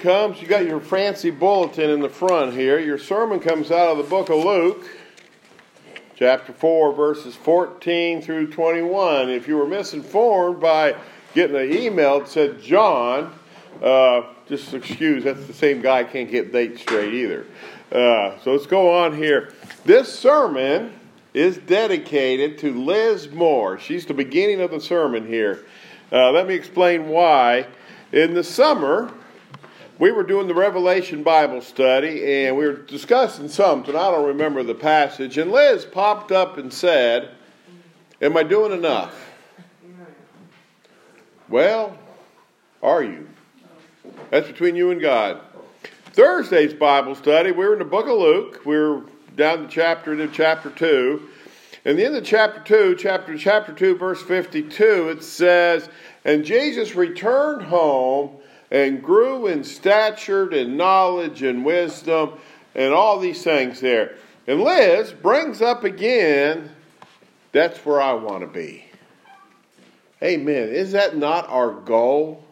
comes, you got your fancy bulletin in the front here. Your sermon comes out of the book of Luke, chapter 4, verses 14 through 21. If you were misinformed by getting an email that said John, uh, just excuse, that's the same guy, can't get dates straight either. Uh, so let's go on here. This sermon is dedicated to Liz Moore. She's the beginning of the sermon here. Uh, let me explain why. In the summer, we were doing the Revelation Bible study and we were discussing something. I don't remember the passage. And Liz popped up and said, Am I doing enough? Well, are you? That's between you and God. Thursday's Bible study, we were in the book of Luke. We were down to chapter to chapter 2. And the end of chapter 2, chapter chapter 2, verse 52, it says, And Jesus returned home and grew in stature and knowledge and wisdom and all these things there. And Liz brings up again, that's where I want to be. Amen. Is that not our goal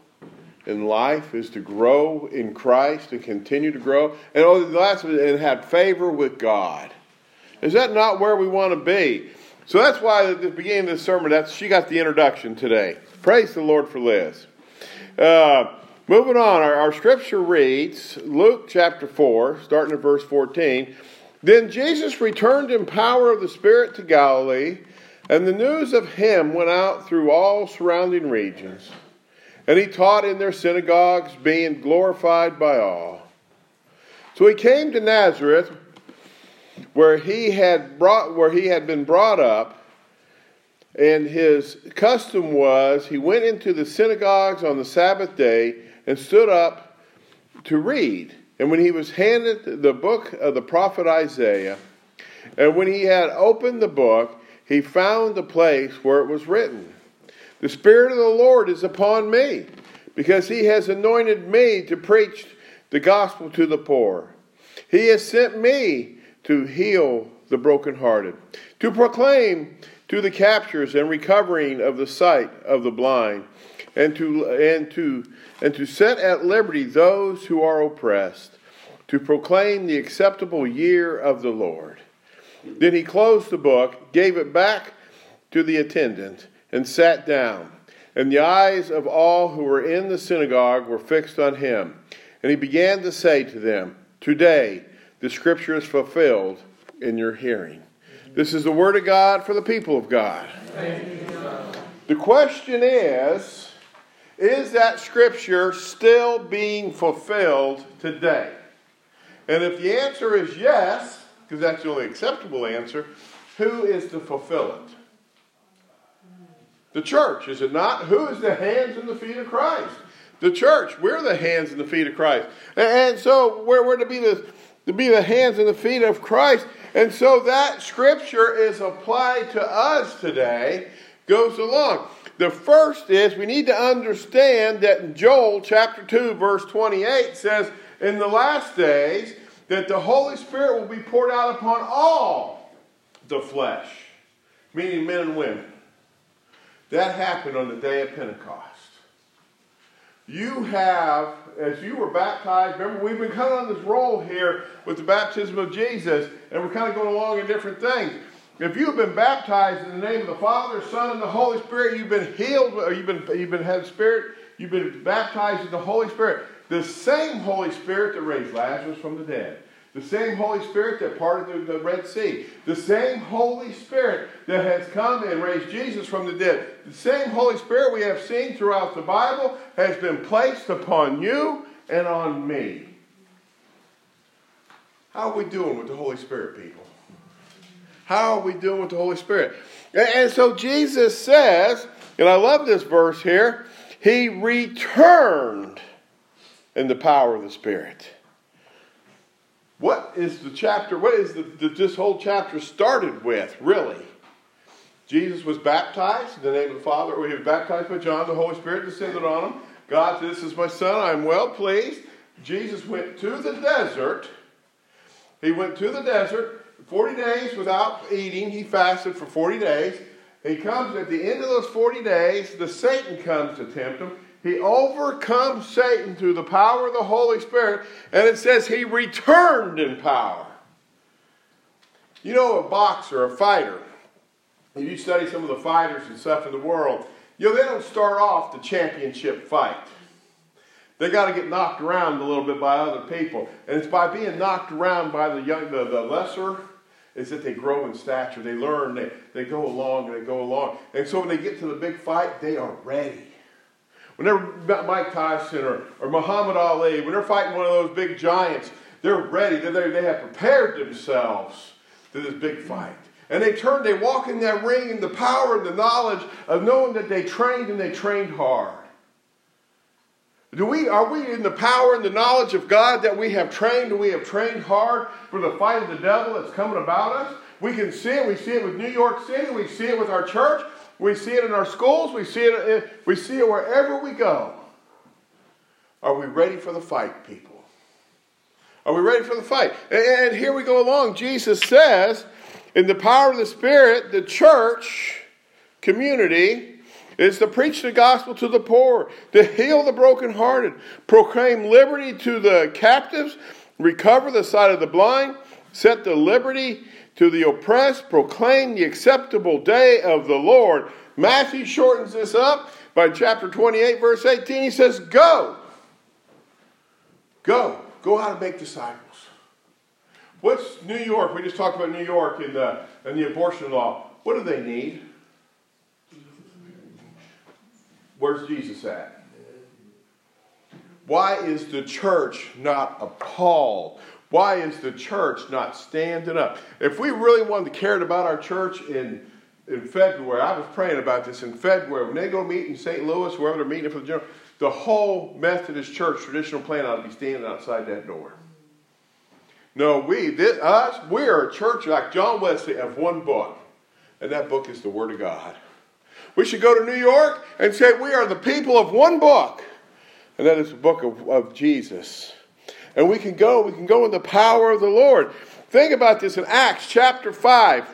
in life? Is to grow in Christ and continue to grow? And oh, the last and have favor with God. Is that not where we want to be? So that's why at the beginning of the sermon, that's she got the introduction today. Praise the Lord for Liz. Uh, moving on, our, our scripture reads Luke chapter 4, starting at verse 14. Then Jesus returned in power of the Spirit to Galilee, and the news of him went out through all surrounding regions. And he taught in their synagogues, being glorified by all. So he came to Nazareth where he had brought where he had been brought up and his custom was he went into the synagogues on the sabbath day and stood up to read. And when he was handed the book of the prophet isaiah and when he had opened the book he found the place where it was written the spirit of the lord is upon me because he has anointed me to preach the gospel to the poor. He has sent me to heal the brokenhearted, to proclaim to the captures and recovering of the sight of the blind, and to and to and to set at liberty those who are oppressed, to proclaim the acceptable year of the Lord. Then he closed the book, gave it back to the attendant, and sat down. And the eyes of all who were in the synagogue were fixed on him. And he began to say to them, Today the scripture is fulfilled in your hearing. This is the word of God for the people of God. The question is Is that scripture still being fulfilled today? And if the answer is yes, because that's the only acceptable answer, who is to fulfill it? The church, is it not? Who is the hands and the feet of Christ? The church. We're the hands and the feet of Christ. And so we're, we're to be the to be the hands and the feet of Christ. And so that scripture is applied to us today, goes along. The first is we need to understand that Joel chapter 2, verse 28 says, In the last days, that the Holy Spirit will be poured out upon all the flesh, meaning men and women. That happened on the day of Pentecost you have, as you were baptized, remember, we've been kind of on this roll here with the baptism of Jesus, and we're kind of going along in different things. If you've been baptized in the name of the Father, Son, and the Holy Spirit, you've been healed, or you've been, you've been had Spirit, you've been baptized in the Holy Spirit. The same Holy Spirit that raised Lazarus from the dead the same Holy Spirit that parted the, the Red Sea. The same Holy Spirit that has come and raised Jesus from the dead. The same Holy Spirit we have seen throughout the Bible has been placed upon you and on me. How are we doing with the Holy Spirit, people? How are we doing with the Holy Spirit? And so Jesus says, and I love this verse here, He returned in the power of the Spirit. What is the chapter, what is the, the, this whole chapter started with, really? Jesus was baptized in the name of the Father, or he was baptized by John, the Holy Spirit descended on him. God This is my son, I am well pleased. Jesus went to the desert. He went to the desert 40 days without eating. He fasted for 40 days. He comes at the end of those 40 days, the Satan comes to tempt him. he overcomes Satan through the power of the Holy Spirit, and it says he returned in power. You know, a boxer, a fighter, if you study some of the fighters and stuff in the world, you know, they don't start off the championship fight. They got to get knocked around a little bit by other people. And it's by being knocked around by the young, the, the lesser, is that they grow in stature. They learn, they, they go along, and they go along. And so when they get to the big fight, they are ready. Whenever Mike Tyson or, or Muhammad Ali, when they're fighting one of those big giants, they're ready. They, they have prepared themselves to this big fight. And they turn, they walk in that ring in the power and the knowledge of knowing that they trained and they trained hard. Do we, are we in the power and the knowledge of God that we have trained and we have trained hard for the fight of the devil that's coming about us? We can see it. We see it with New York City. We see it with our church. We see it in our schools. We see it, uh, we see it wherever we go. Are we ready for the fight, people? Are we ready for the fight? And here we go along. Jesus says, in the power of the Spirit, the church community is to preach the gospel to the poor, to heal the brokenhearted, proclaim liberty to the captives, recover the sight of the blind, set the liberty to the oppressed, proclaim the acceptable day of the Lord. Matthew shortens this up by chapter 28, verse 18. He says, Go. Go. Go out and make disciples. What's New York? We just talked about New York and the, and the abortion law. What do they need? Where's Jesus at? Why is the church not appalled? Why is the church not standing up? If we really wanted to care about our church in, in February, I was praying about this in February. When they go meet in St. Louis, wherever they're meeting for the general, the whole Methodist church traditional plan ought to be standing outside that door. No, we, this, us, we are a church like John Wesley of one book, and that book is the Word of God. We should go to New York and say we are the people of one book, and that is the book of, of Jesus. And we can go, we can go in the power of the Lord. Think about this in Acts chapter 5.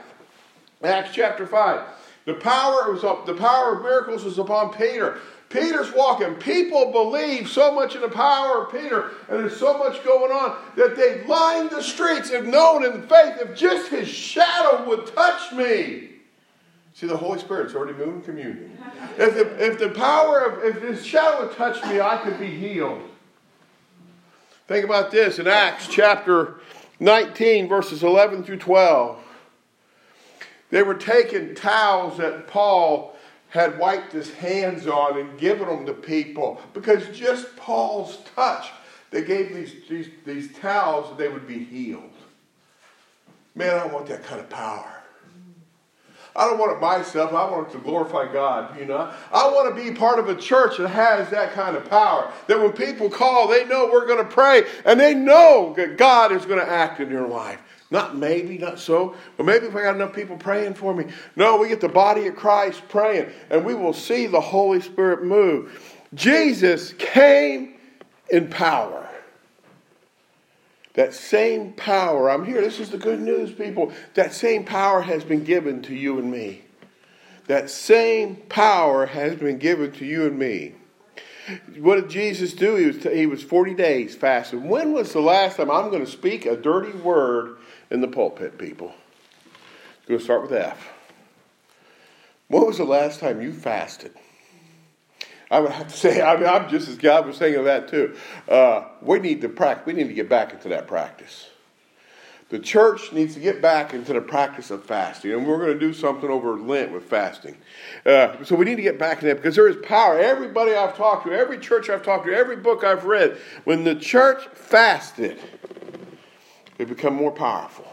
Acts chapter 5. The power, was up, the power of miracles was upon Peter. Peter's walking. People believe so much in the power of Peter, and there's so much going on that they line the streets and known in faith if just his shadow would touch me. See, the Holy Spirit's already moving communion. If the, if the power of, if his shadow would touch me, I could be healed. Think about this in Acts chapter 19, verses 11 through 12. They were taking towels that Paul had wiped his hands on and given them to people because just Paul's touch, they gave these, these, these towels and they would be healed. Man, I want that kind of power. I don't want it myself. I want it to glorify God, you know. I want to be part of a church that has that kind of power. That when people call, they know we're going to pray and they know that God is going to act in their life. Not maybe, not so, but maybe if I got enough people praying for me. No, we get the body of Christ praying and we will see the Holy Spirit move. Jesus came in power. That same power, I'm here, this is the good news, people. That same power has been given to you and me. That same power has been given to you and me. What did Jesus do? He was, he was 40 days fasting. When was the last time I'm going to speak a dirty word in the pulpit, people? I'm going to start with F. When was the last time you fasted? I would have to say, I mean, I'm just as God was saying of that too. Uh, we need to practice. We need to get back into that practice. The church needs to get back into the practice of fasting, and we're going to do something over Lent with fasting. Uh, so we need to get back in that because there is power. Everybody I've talked to, every church I've talked to, every book I've read, when the church fasted, it become more powerful.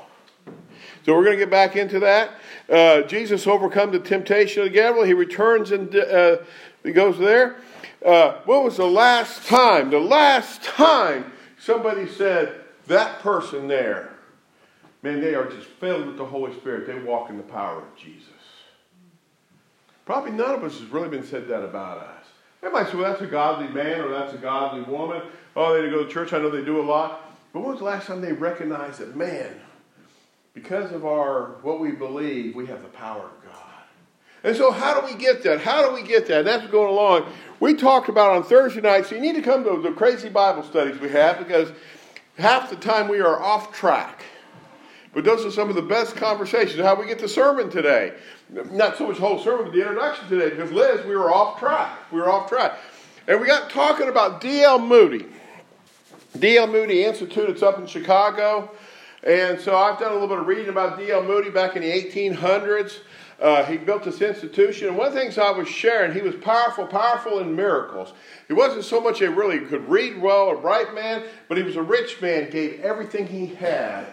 So we're going to get back into that. Uh, Jesus overcome the temptation of the devil. He returns and uh, he goes there. Uh, when was the last time? The last time somebody said that person there, man, they are just filled with the Holy Spirit. They walk in the power of Jesus. Probably none of us has really been said that about us. They might say, well, that's a godly man or that's a godly woman. Oh, they go to church. I know they do a lot. But when was the last time they recognized that, man, because of our what we believe, we have the power of. And so, how do we get that? How do we get that? That's going along. We talked about on Thursday night, so you need to come to the crazy Bible studies we have because half the time we are off track. But those are some of the best conversations. How we get the sermon today. Not so much the whole sermon, but the introduction today, because Liz, we were off track. We were off track. And we got talking about D.L. Moody. D.L. Moody Institute, it's up in Chicago. And so I've done a little bit of reading about D.L. Moody back in the 1800s. Uh, he built this institution. And one of the things I was sharing, he was powerful, powerful in miracles. He wasn't so much a really could read well, a bright man, but he was a rich man, gave everything he had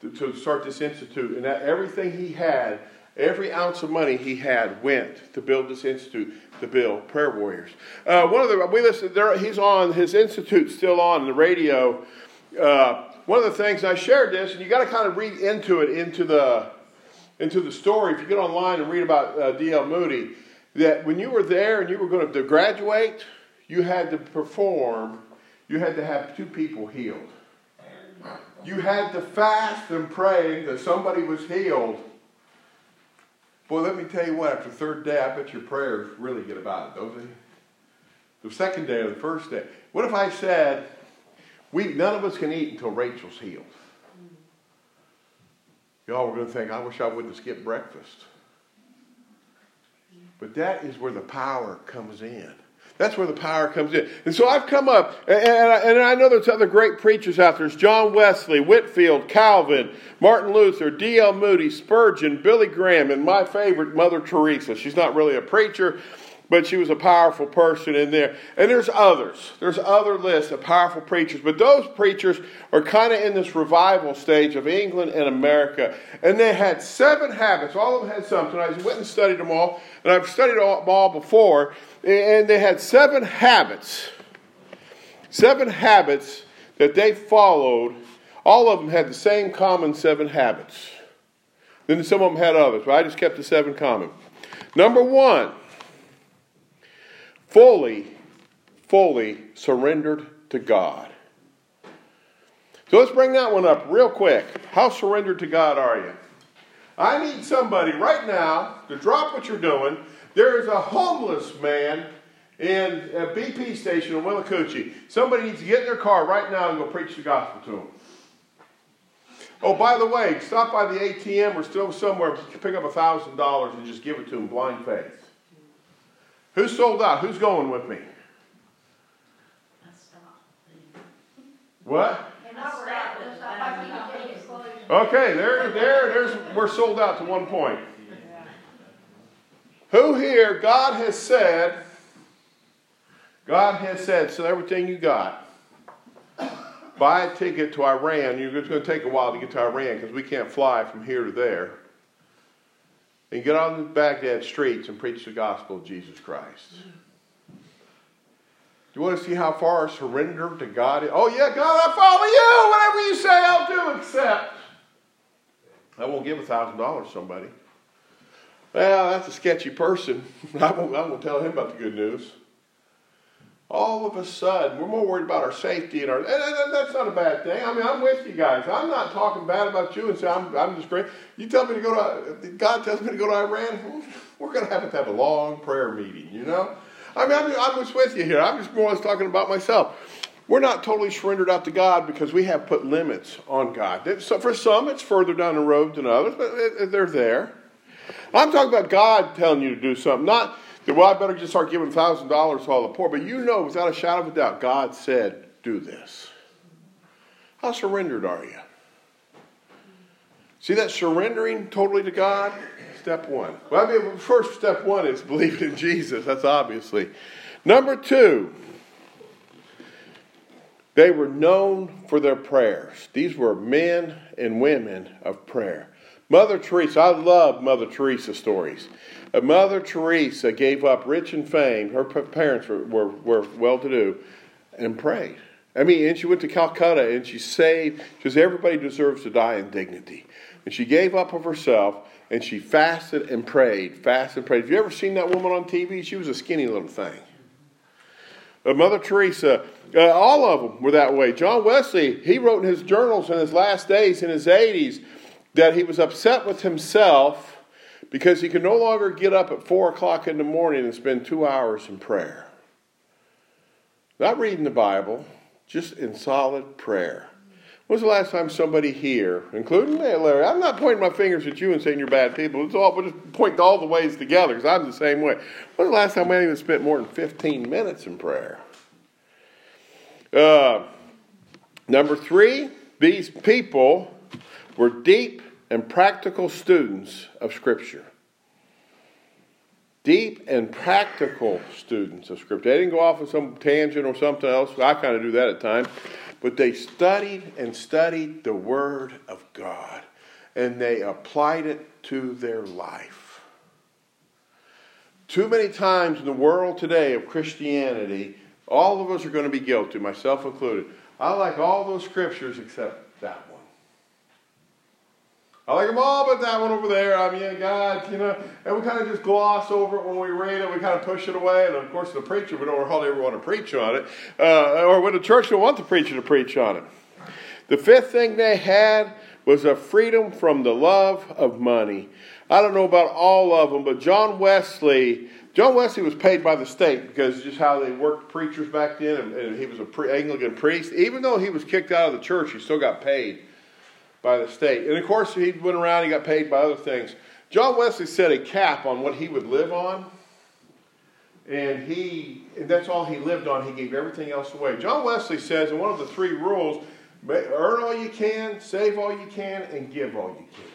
to, to start this institute. And that everything he had, every ounce of money he had, went to build this institute, to build prayer warriors. Uh, one of the we listened, There, he's on his institute, still on the radio. Uh, one of the things I shared this, and you got to kind of read into it, into the into the story. If you get online and read about uh, D.L. Moody, that when you were there and you were going to graduate, you had to perform. You had to have two people healed. You had to fast and pray that somebody was healed. Boy, let me tell you what, after the third day, I bet your prayers really get about it, don't they? The second day or the first day. What if I said, we, none of us can eat until Rachel's healed? Y'all were going to think, I wish I wouldn't skip breakfast. But that is where the power comes in. That's where the power comes in. And so I've come up, and, and, I, and I know there's other great preachers out there. There's John Wesley, Whitefield, Calvin, Martin Luther, D.L. Moody, Spurgeon, Billy Graham, and my favorite, Mother Teresa. She's not really a preacher, but she was a powerful person in there. And there's others. There's other lists of powerful preachers. But those preachers are kind of in this revival stage of England and America. And they had seven habits. All of them had something. I went and studied them all. And I've studied them all before. And they had seven habits. Seven habits that they followed. All of them had the same common seven habits. Then some of them had others, but I just kept the seven common. Number one, fully, fully surrendered to God. So let's bring that one up real quick. How surrendered to God are you? I need somebody right now to drop what you're doing. There is a homeless man in a BP station in Willacoochee. Somebody needs to get in their car right now and go preach the gospel to him. Oh, by the way, stop by the ATM or still somewhere, pick up a $1,000 and just give it to him blind faith. Who's sold out? Who's going with me? What? Okay, there, there, there's we're sold out to one point. Who here, God has said, God has said, so everything you got, buy a ticket to Iran. You're going to take a while to get to Iran because we can't fly from here to there and get on the Baghdad streets and preach the gospel of Jesus Christ. Do you want to see how far surrender to God is? Oh, yeah, God, I follow you. Whatever you say, I'll do, except I won't give a $1,000 to somebody. Well, that's a sketchy person. I won't, I won't tell him about the good news. All of a sudden, we're more worried about our safety and our. And that's not a bad thing. I mean, I'm with you guys. I'm not talking bad about you and say I'm, I'm just great. You tell me to go to. God tells me to go to Iran. We're going to have to have a long prayer meeting. You know. I mean, I'm, I'm just with you here. I'm just more or less talking about myself. We're not totally surrendered out to God because we have put limits on God. So for some, it's further down the road than others, but they're there. I'm talking about God telling you to do something, not well, I better just start giving $1,000 to all the poor. But you know, without a shadow of a doubt, God said, do this. How surrendered are you? See that surrendering totally to God? Step one. Well, I mean, first step one is believing in Jesus. That's obviously. Number two, they were known for their prayers. These were men and women of prayer. Mother Teresa, I love Mother Teresa stories. Mother Teresa gave up rich and fame. Her parents were, were, were well to do and prayed. I mean, and she went to Calcutta and she saved, because everybody deserves to die in dignity. And she gave up of herself and she fasted and prayed, fasted and prayed. Have you ever seen that woman on TV? She was a skinny little thing. Uh, Mother Teresa, uh, all of them were that way. John Wesley, he wrote in his journals in his last days, in his 80s, that he was upset with himself because he could no longer get up at 4 o'clock in the morning and spend two hours in prayer. Not reading the Bible, just in solid prayer. When's the last time somebody here, including me, Larry? I'm not pointing my fingers at you and saying you're bad people. It's all, we're just pointing all the ways together because I'm the same way. When's the last time I even spent more than 15 minutes in prayer? Uh, number three, these people were deep and practical students of Scripture. Deep and practical students of Scripture. They didn't go off on some tangent or something else. I kind of do that at times. But they studied and studied the Word of God, and they applied it to their life. Too many times in the world today of Christianity, all of us are going to be guilty, myself included. I like all those scriptures except that one. I like them all, but that one over there, I mean, God, you know, and we kind of just gloss over it when we read it. We kind of push it away. And of course, the preacher, we don't hardly ever want to preach on it. Uh, or when the church don't want the preacher to preach on it. The fifth thing they had was a freedom from the love of money. I don't know about all of them, but John Wesley, John Wesley was paid by the state because just how they worked preachers back then, and, and he was an pre- Anglican priest. Even though he was kicked out of the church, he still got paid by the state. And of course, he went around, he got paid by other things. John Wesley set a cap on what he would live on. And he, and that's all he lived on. He gave everything else away. John Wesley says in one of the three rules earn all you can, save all you can, and give all you can.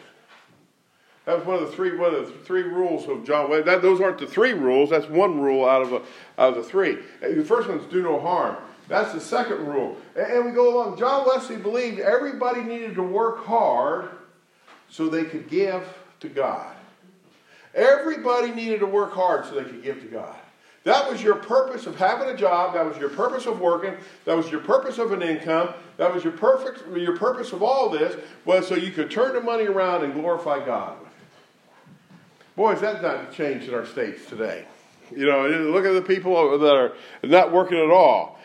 That was one of the three one of the three rules of John Wesley. That, those aren't the three rules. That's one rule out of a, out of the three. The first one's do no harm. That's the second rule. And we go along. John Wesley believed everybody needed to work hard so they could give to God. Everybody needed to work hard so they could give to God. That was your purpose of having a job. That was your purpose of working. That was your purpose of an income. That was your perfect your purpose of all this was so you could turn the money around and glorify God. Boy, Boys, that's not changed in our states today. You know, look at the people that are not working at all.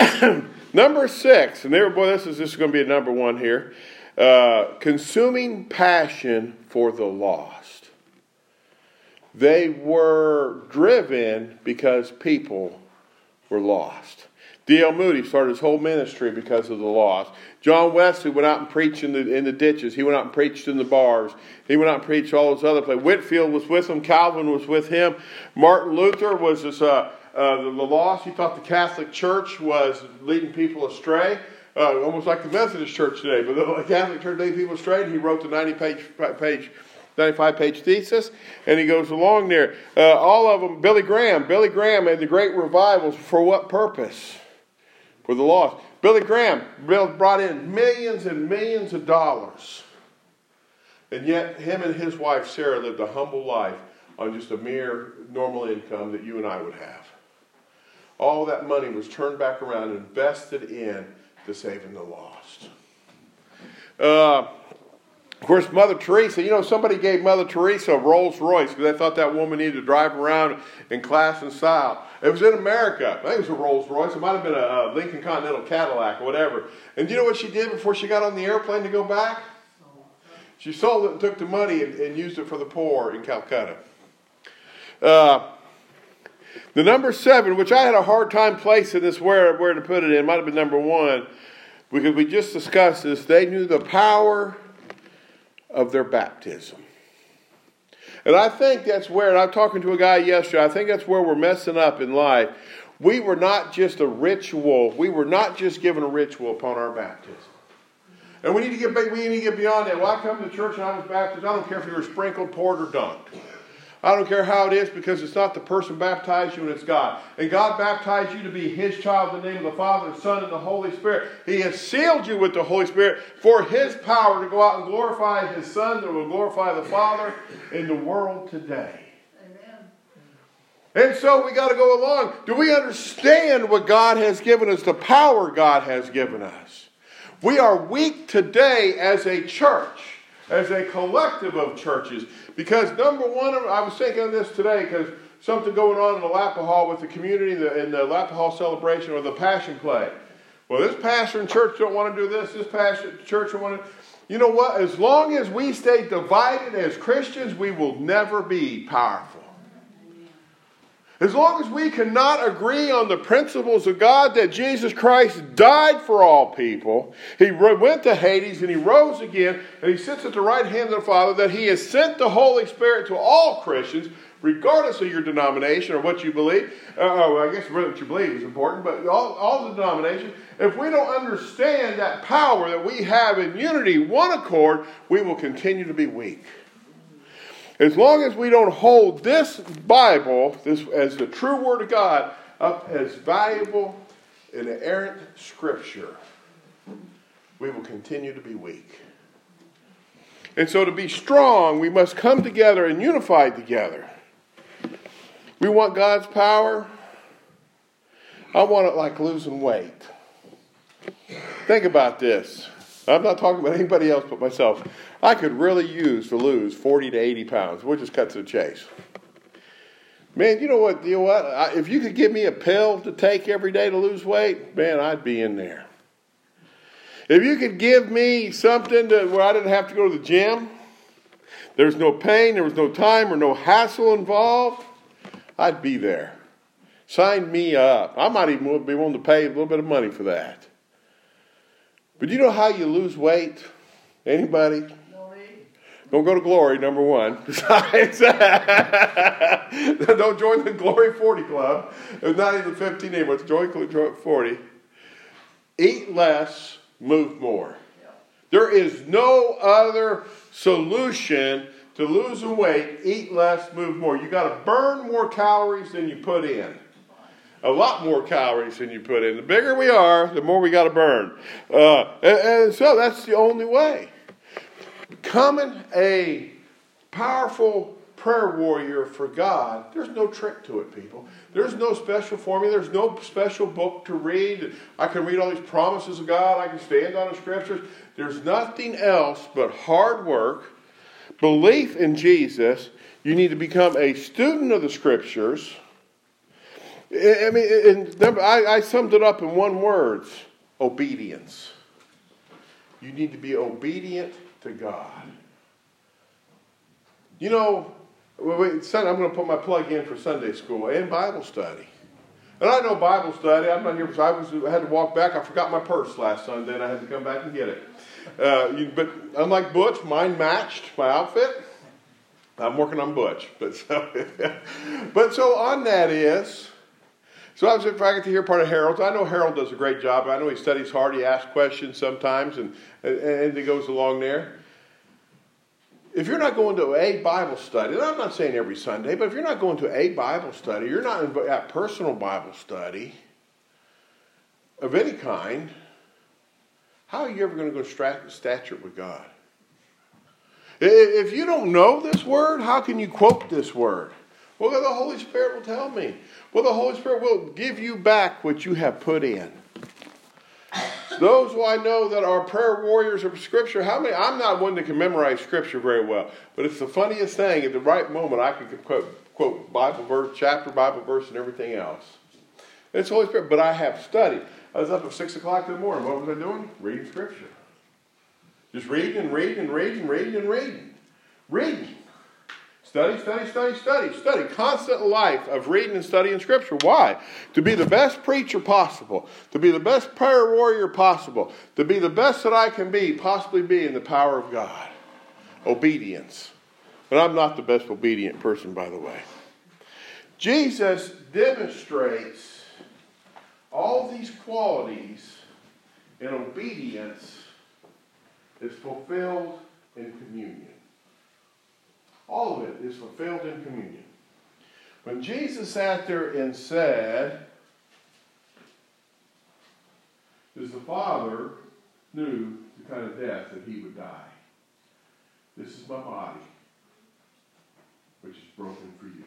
number six, and there, boy, this is this is going to be a number one here. Uh, consuming passion for the lost. They were driven because people were lost. D.L. Moody started his whole ministry because of the lost. John Wesley went out and preached in the, in the ditches. He went out and preached in the bars. He went out and preached all those other places. Whitefield was with him. Calvin was with him. Martin Luther was this uh, uh, the, lost. He thought the Catholic Church was leading people astray, uh, almost like the Methodist Church today. But the Catholic Church leading people astray, and he wrote the 90 page, page 95 page thesis, and he goes along there. Uh, all of them, Billy Graham. Billy Graham had the great revivals. For what purpose? For the lost. Billy Graham brought in millions and millions of dollars. And yet, him and his wife Sarah lived a humble life on just a mere normal income that you and I would have all that money was turned back around and invested in to saving the lost. Uh, of course, Mother Teresa, you know, somebody gave Mother Teresa a Rolls Royce because they thought that woman needed to drive around in class and style. It was in America. I think it was a Rolls Royce. It might have been a, a Lincoln Continental Cadillac or whatever. And you know what she did before she got on the airplane to go back? She sold it and took the money and, and used it for the poor in Calcutta. Uh, the number seven, which I had a hard time placing this where, where to put it in, might have been number one, because we just discussed this. They knew the power of their baptism. And I think that's where, and I'm talking to a guy yesterday, I think that's where we're messing up in life. We were not just a ritual, we were not just given a ritual upon our baptism. And we need to get we need to get beyond that. Well, I come to church and I was baptized. I don't care if you were sprinkled, poured, or dunked. I don't care how it is because it's not the person baptized you and it's God. And God baptized you to be His child in the name of the Father, the Son, and the Holy Spirit. He has sealed you with the Holy Spirit for His power to go out and glorify His Son, that will glorify the Father in the world today. And so we got to go along. Do we understand what God has given us, the power God has given us? We are weak today as a church, as a collective of churches. Because number one, I was thinking of this today because something going on in the Lapa Hall with the community in the, Lapa Hall celebration or the Passion Play. Well, this pastor in church don't want to do this. This pastor church don't want to. You know what? As long as we stay divided as Christians, we will never be powerful. As long as we cannot agree on the principles of God that Jesus Christ died for all people, He went to Hades and He rose again, and He sits at the right hand of the Father, that He has sent the Holy Spirit to all Christians, regardless of your denomination or what you believe. Uh, oh, I guess what you believe is important, but all, all the denominations. If we don't understand that power that we have in unity, one accord, we will continue to be weak. As long as we don't hold this Bible this, as the true Word of God up as valuable and errant Scripture, we will continue to be weak. And so, to be strong, we must come together and unify together. We want God's power. I want it like losing weight. Think about this. I'm not talking about anybody else but myself. I could really use to lose 40 to 80 pounds. We'll just cut to the chase. Man, you know what? You know what? I, if you could give me a pill to take every day to lose weight, man, I'd be in there. If you could give me something to, where I didn't have to go to the gym, there's no pain, there was no time, or no hassle involved, I'd be there. Sign me up. I might even be willing to pay a little bit of money for that. But you know how you lose weight? Anybody? Don't go to Glory, number one. Besides, don't join the Glory 40 Club. It's not even 15 anymore. It's Join 40. Eat less, move more. There is no other solution to losing weight. Eat less, move more. You got to burn more calories than you put in a lot more calories than you put in. The bigger we are, the more we got to burn. Uh, and, and, so that's the only way. Becoming a powerful prayer warrior for God, there's no trick to it, people. There's no special formula. There's no special book to read. I can read all these promises of God. I can stand on the scriptures. There's nothing else but hard work, belief in Jesus. You need to become a student of the scriptures I mean, I, I summed it up in one word obedience. You need to be obedient to God. You know, wait, I'm going to put my plug in for Sunday school and Bible study. And I know Bible study. I'm not here because I was I had to walk back. I forgot my purse last Sunday, and I had to come back and get it. Uh, you, but unlike Butch, mine matched my outfit. I'm working on Butch, but so, but so on that is so I was get to hear part of Harold's. I know Harold does a great job. I know he studies hard. He asks questions sometimes, and and, it goes along there. If you're not going to a Bible study, and I'm not saying every Sunday, but if you're not going to a Bible study, you're not at personal Bible study of any kind. How are you ever going to go stature with God? If you don't know this word, how can you quote this word? Well, the Holy Spirit will tell me. Well, the Holy Spirit will give you back what you have put in. Those who I know that are prayer warriors of Scripture, how many? I'm not one that can memorize Scripture very well, but it's the funniest thing. At the right moment, I can quote, quote Bible verse, chapter, Bible verse, and everything else. It's Holy Spirit, but I have studied. I was up at six o'clock in the morning. What was I doing? Reading Scripture. Just reading and reading and reading and reading and reading. Reading. Study, study, study, study, study. Constant life of reading and studying Scripture. Why? To be the best preacher possible, to be the best prayer warrior possible, to be the best that I can be, possibly be in the power of God. Obedience. And I'm not the best obedient person, by the way. Jesus demonstrates all these qualities in obedience is fulfilled in communion. All of it is fulfilled in communion. When Jesus sat there and said, "Is the Father knew the kind of death that he would die. This is my body, which is broken for you.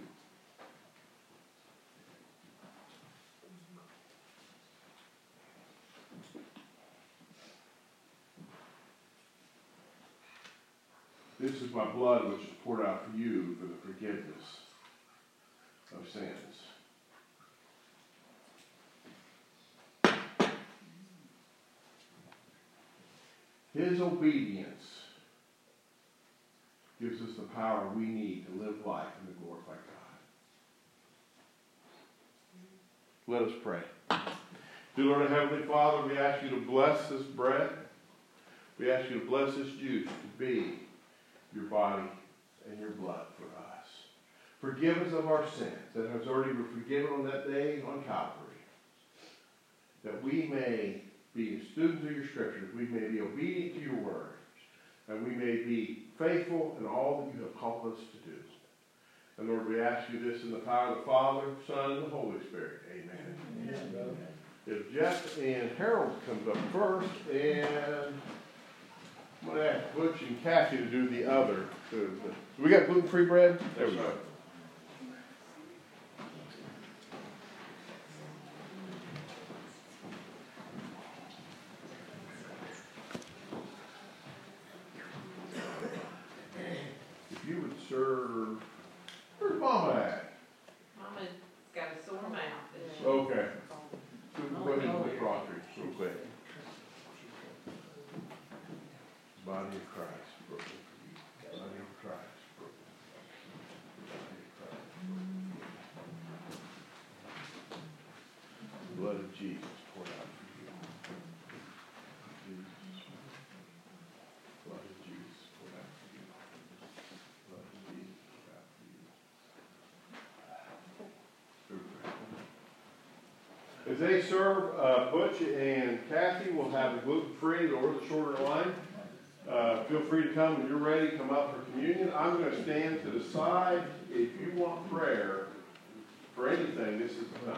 This is my blood which is poured out for you for the forgiveness of sins. His obedience gives us the power we need to live life and to glorify God. Let us pray. Dear Lord and Heavenly Father, we ask you to bless this bread. We ask you to bless this juice to be your body and your blood for us. Forgive us of our sins that has already been forgiven on that day on Calvary. That we may be students of your scriptures, we may be obedient to your word, and we may be faithful in all that you have called us to do. And Lord, we ask you this in the power of the Father, Son, and the Holy Spirit. Amen. Amen. If Jeff and Harold comes up first, and I'm going to ask Butch and Kathy to do the other. We got gluten-free bread? There we go. As they serve, uh, Butch and Kathy will have the gluten-free or the shorter line. Uh, feel free to come when you're ready. Come up for communion. I'm going to stand to the side. If you want prayer for anything, this is the